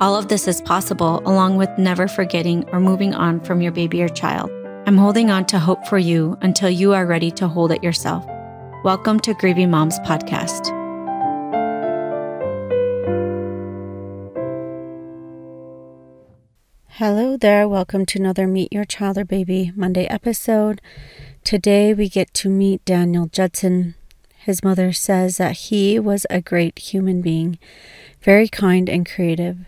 All of this is possible along with never forgetting or moving on from your baby or child. I'm holding on to hope for you until you are ready to hold it yourself. Welcome to Grieving Moms Podcast. Hello there. Welcome to another Meet Your Child or Baby Monday episode. Today we get to meet Daniel Judson. His mother says that he was a great human being, very kind and creative.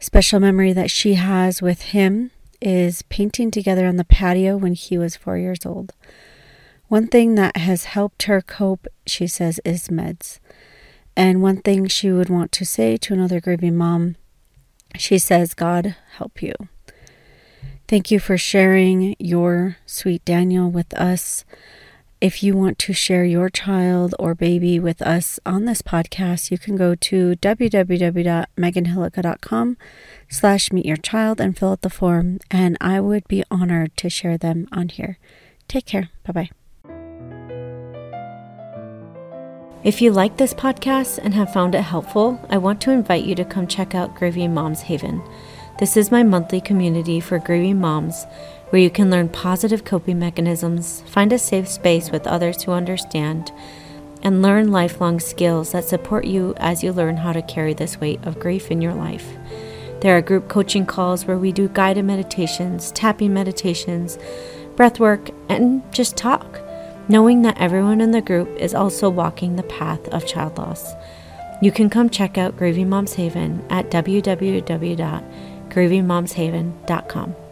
Special memory that she has with him is painting together on the patio when he was four years old. One thing that has helped her cope, she says, is meds. And one thing she would want to say to another grieving mom, she says, God help you. Thank you for sharing your sweet Daniel with us. If you want to share your child or baby with us on this podcast, you can go to www.meganhillica.com slash meet your child and fill out the form, and I would be honored to share them on here. Take care. Bye-bye. If you like this podcast and have found it helpful, I want to invite you to come check out Grieving Moms Haven. This is my monthly community for grieving moms where you can learn positive coping mechanisms, find a safe space with others who understand, and learn lifelong skills that support you as you learn how to carry this weight of grief in your life. There are group coaching calls where we do guided meditations, tapping meditations, breath work, and just talk, knowing that everyone in the group is also walking the path of child loss. You can come check out Grieving Moms Haven at www.grievingmomshaven.com.